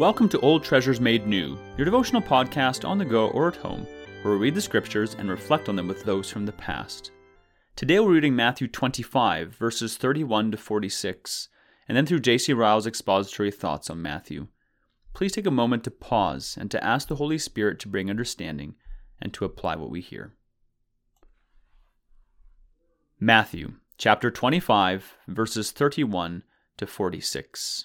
Welcome to Old Treasures Made New, your devotional podcast on the go or at home, where we read the scriptures and reflect on them with those from the past. Today we're reading Matthew 25, verses 31 to 46, and then through J.C. Ryle's expository thoughts on Matthew. Please take a moment to pause and to ask the Holy Spirit to bring understanding and to apply what we hear. Matthew chapter 25, verses 31 to 46.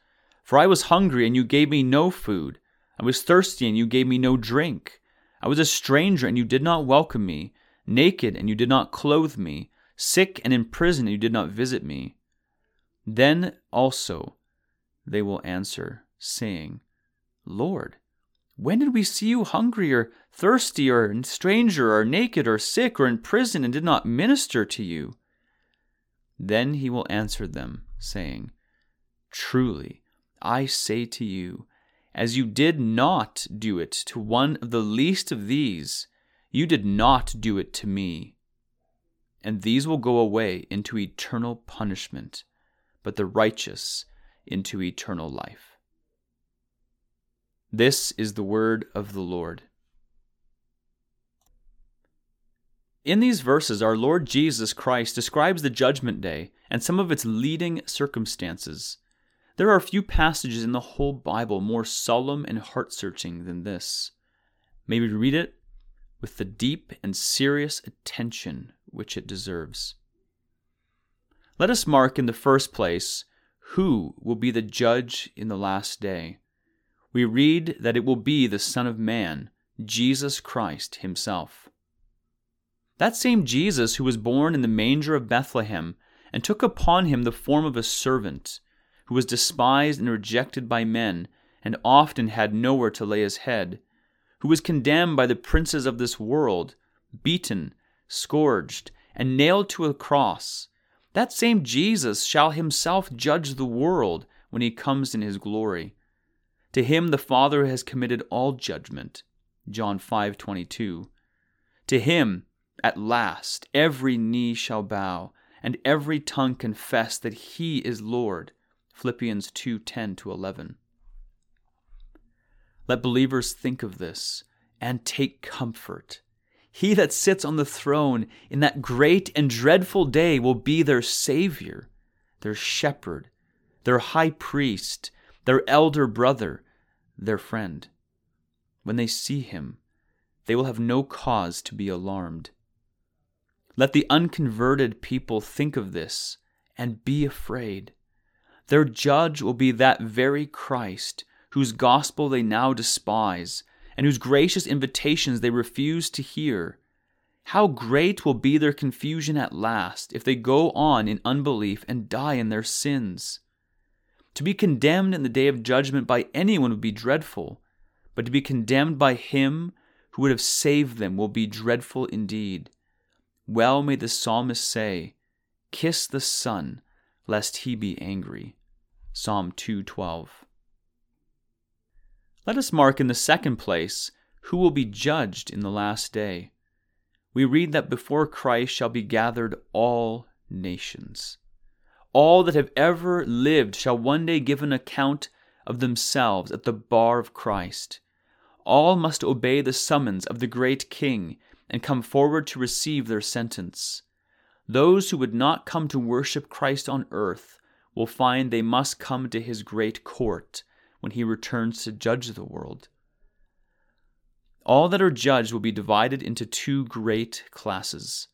For I was hungry, and you gave me no food. I was thirsty, and you gave me no drink. I was a stranger, and you did not welcome me, naked, and you did not clothe me, sick and in prison, and you did not visit me. Then also they will answer, saying, Lord, when did we see you hungry or thirsty or stranger or naked or sick or in prison and did not minister to you? Then he will answer them, saying, Truly, I say to you, as you did not do it to one of the least of these, you did not do it to me. And these will go away into eternal punishment, but the righteous into eternal life. This is the word of the Lord. In these verses, our Lord Jesus Christ describes the judgment day and some of its leading circumstances. There are few passages in the whole Bible more solemn and heart searching than this. May we read it with the deep and serious attention which it deserves. Let us mark in the first place who will be the judge in the last day. We read that it will be the Son of Man, Jesus Christ Himself. That same Jesus who was born in the manger of Bethlehem and took upon him the form of a servant, who was despised and rejected by men, and often had nowhere to lay his head, who was condemned by the princes of this world, beaten, scourged, and nailed to a cross, that same Jesus shall himself judge the world when he comes in his glory. To him the Father has committed all judgment. John 5:22. To him at last, every knee shall bow, and every tongue confess that he is Lord. Philippians 2:10 to 11. Let believers think of this and take comfort. He that sits on the throne in that great and dreadful day will be their Savior, their shepherd, their high priest, their elder brother, their friend. When they see him, they will have no cause to be alarmed. Let the unconverted people think of this and be afraid. Their judge will be that very Christ whose gospel they now despise and whose gracious invitations they refuse to hear. How great will be their confusion at last if they go on in unbelief and die in their sins. To be condemned in the day of judgment by anyone would be dreadful, but to be condemned by him who would have saved them will be dreadful indeed. Well may the psalmist say, Kiss the Son, lest he be angry. Psalm 212. Let us mark in the second place who will be judged in the last day. We read that before Christ shall be gathered all nations. All that have ever lived shall one day give an account of themselves at the bar of Christ. All must obey the summons of the great King and come forward to receive their sentence. Those who would not come to worship Christ on earth will find they must come to his great court when he returns to judge the world. All that are judged will be divided into two great classes.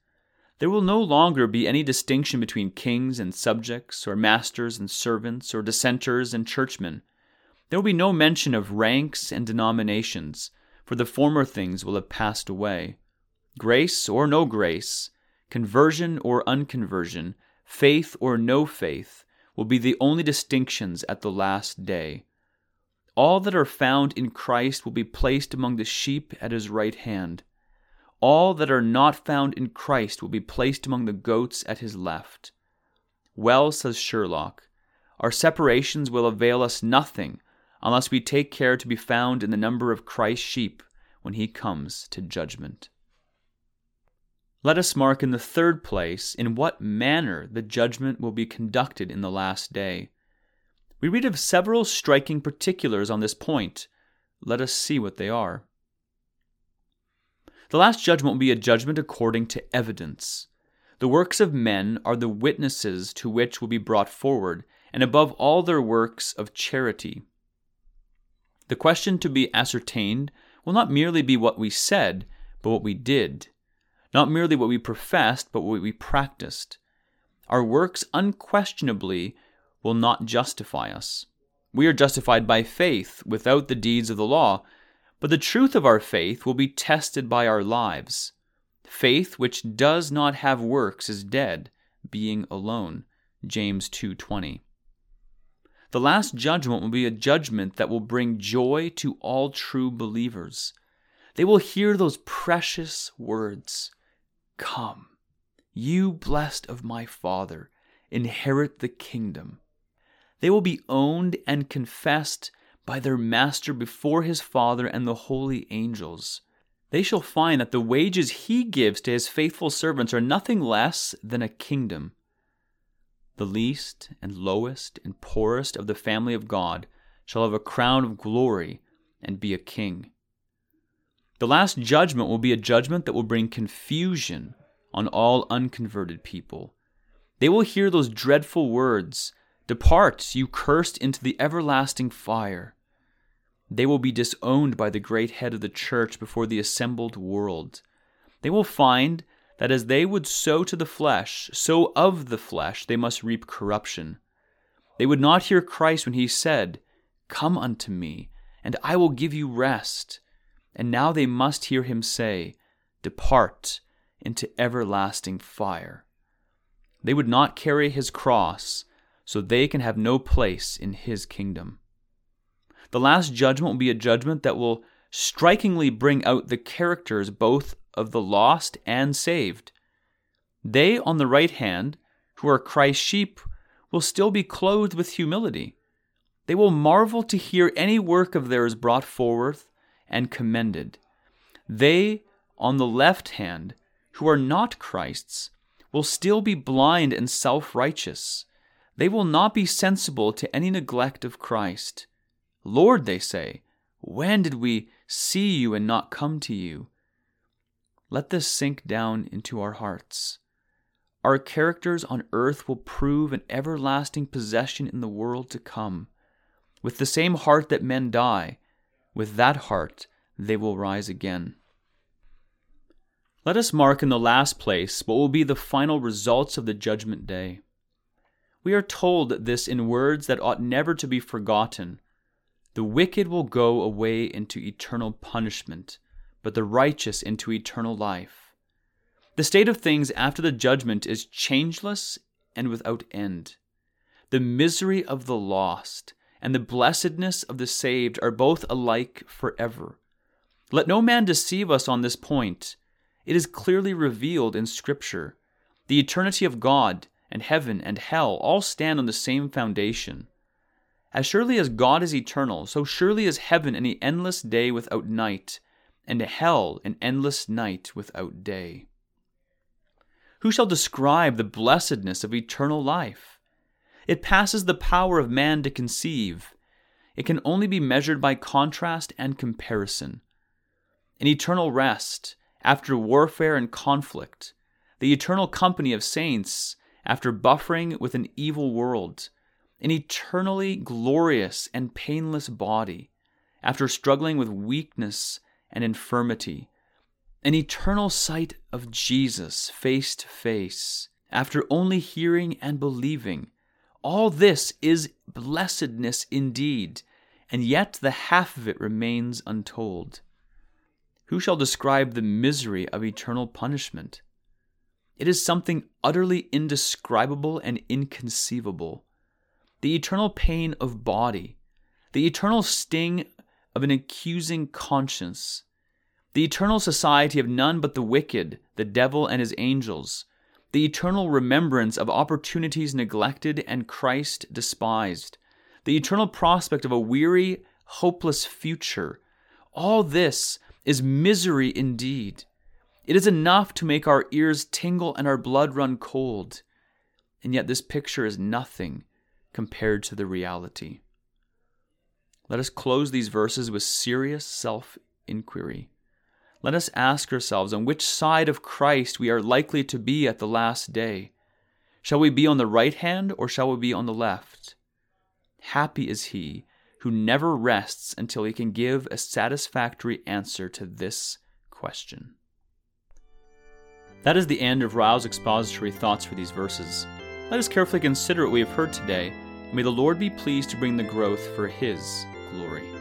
There will no longer be any distinction between kings and subjects, or masters and servants, or dissenters and churchmen. There will be no mention of ranks and denominations, for the former things will have passed away. Grace or no grace, conversion or unconversion, faith or no faith, will be the only distinctions at the last day. All that are found in Christ will be placed among the sheep at his right hand. All that are not found in Christ will be placed among the goats at his left. Well, says Sherlock, our separations will avail us nothing unless we take care to be found in the number of Christ's sheep when he comes to judgment. Let us mark in the third place in what manner the judgment will be conducted in the last day. We read of several striking particulars on this point. Let us see what they are. The last judgment will be a judgment according to evidence. The works of men are the witnesses to which will be brought forward, and above all their works of charity. The question to be ascertained will not merely be what we said, but what we did. Not merely what we professed, but what we practiced. Our works unquestionably will not justify us. We are justified by faith without the deeds of the law, but the truth of our faith will be tested by our lives. Faith which does not have works is dead, being alone. James 2:20. The last judgment will be a judgment that will bring joy to all true believers. They will hear those precious words Come, you blessed of my Father, inherit the kingdom. They will be owned and confessed by their Master before his Father and the holy angels. They shall find that the wages he gives to his faithful servants are nothing less than a kingdom. The least and lowest and poorest of the family of God shall have a crown of glory and be a king. The last judgment will be a judgment that will bring confusion on all unconverted people. They will hear those dreadful words Depart, you cursed, into the everlasting fire. They will be disowned by the great head of the church before the assembled world. They will find that as they would sow to the flesh, so of the flesh they must reap corruption. They would not hear Christ when he said, Come unto me, and I will give you rest. And now they must hear him say, Depart into everlasting fire. They would not carry his cross, so they can have no place in his kingdom. The last judgment will be a judgment that will strikingly bring out the characters both of the lost and saved. They on the right hand, who are Christ's sheep, will still be clothed with humility. They will marvel to hear any work of theirs brought forth and commended. They, on the left hand, who are not Christ's, will still be blind and self righteous. They will not be sensible to any neglect of Christ. Lord, they say, when did we see you and not come to you? Let this sink down into our hearts. Our characters on earth will prove an everlasting possession in the world to come. With the same heart that men die, with that heart they will rise again. Let us mark in the last place what will be the final results of the judgment day. We are told this in words that ought never to be forgotten. The wicked will go away into eternal punishment, but the righteous into eternal life. The state of things after the judgment is changeless and without end. The misery of the lost and the blessedness of the saved are both alike forever. Let no man deceive us on this point. It is clearly revealed in Scripture. The eternity of God and heaven and hell all stand on the same foundation. As surely as God is eternal, so surely is heaven an endless day without night, and hell an endless night without day. Who shall describe the blessedness of eternal life? It passes the power of man to conceive. It can only be measured by contrast and comparison. An eternal rest after warfare and conflict, the eternal company of saints after buffering with an evil world, an eternally glorious and painless body after struggling with weakness and infirmity, an eternal sight of Jesus face to face, after only hearing and believing. All this is blessedness indeed, and yet the half of it remains untold. Who shall describe the misery of eternal punishment? It is something utterly indescribable and inconceivable. The eternal pain of body, the eternal sting of an accusing conscience, the eternal society of none but the wicked, the devil and his angels, the eternal remembrance of opportunities neglected and Christ despised, the eternal prospect of a weary, hopeless future. All this is misery indeed. It is enough to make our ears tingle and our blood run cold. And yet, this picture is nothing compared to the reality. Let us close these verses with serious self inquiry. Let us ask ourselves on which side of Christ we are likely to be at the last day. Shall we be on the right hand or shall we be on the left? Happy is he who never rests until he can give a satisfactory answer to this question. That is the end of Ryle's expository thoughts for these verses. Let us carefully consider what we have heard today, and may the Lord be pleased to bring the growth for his glory.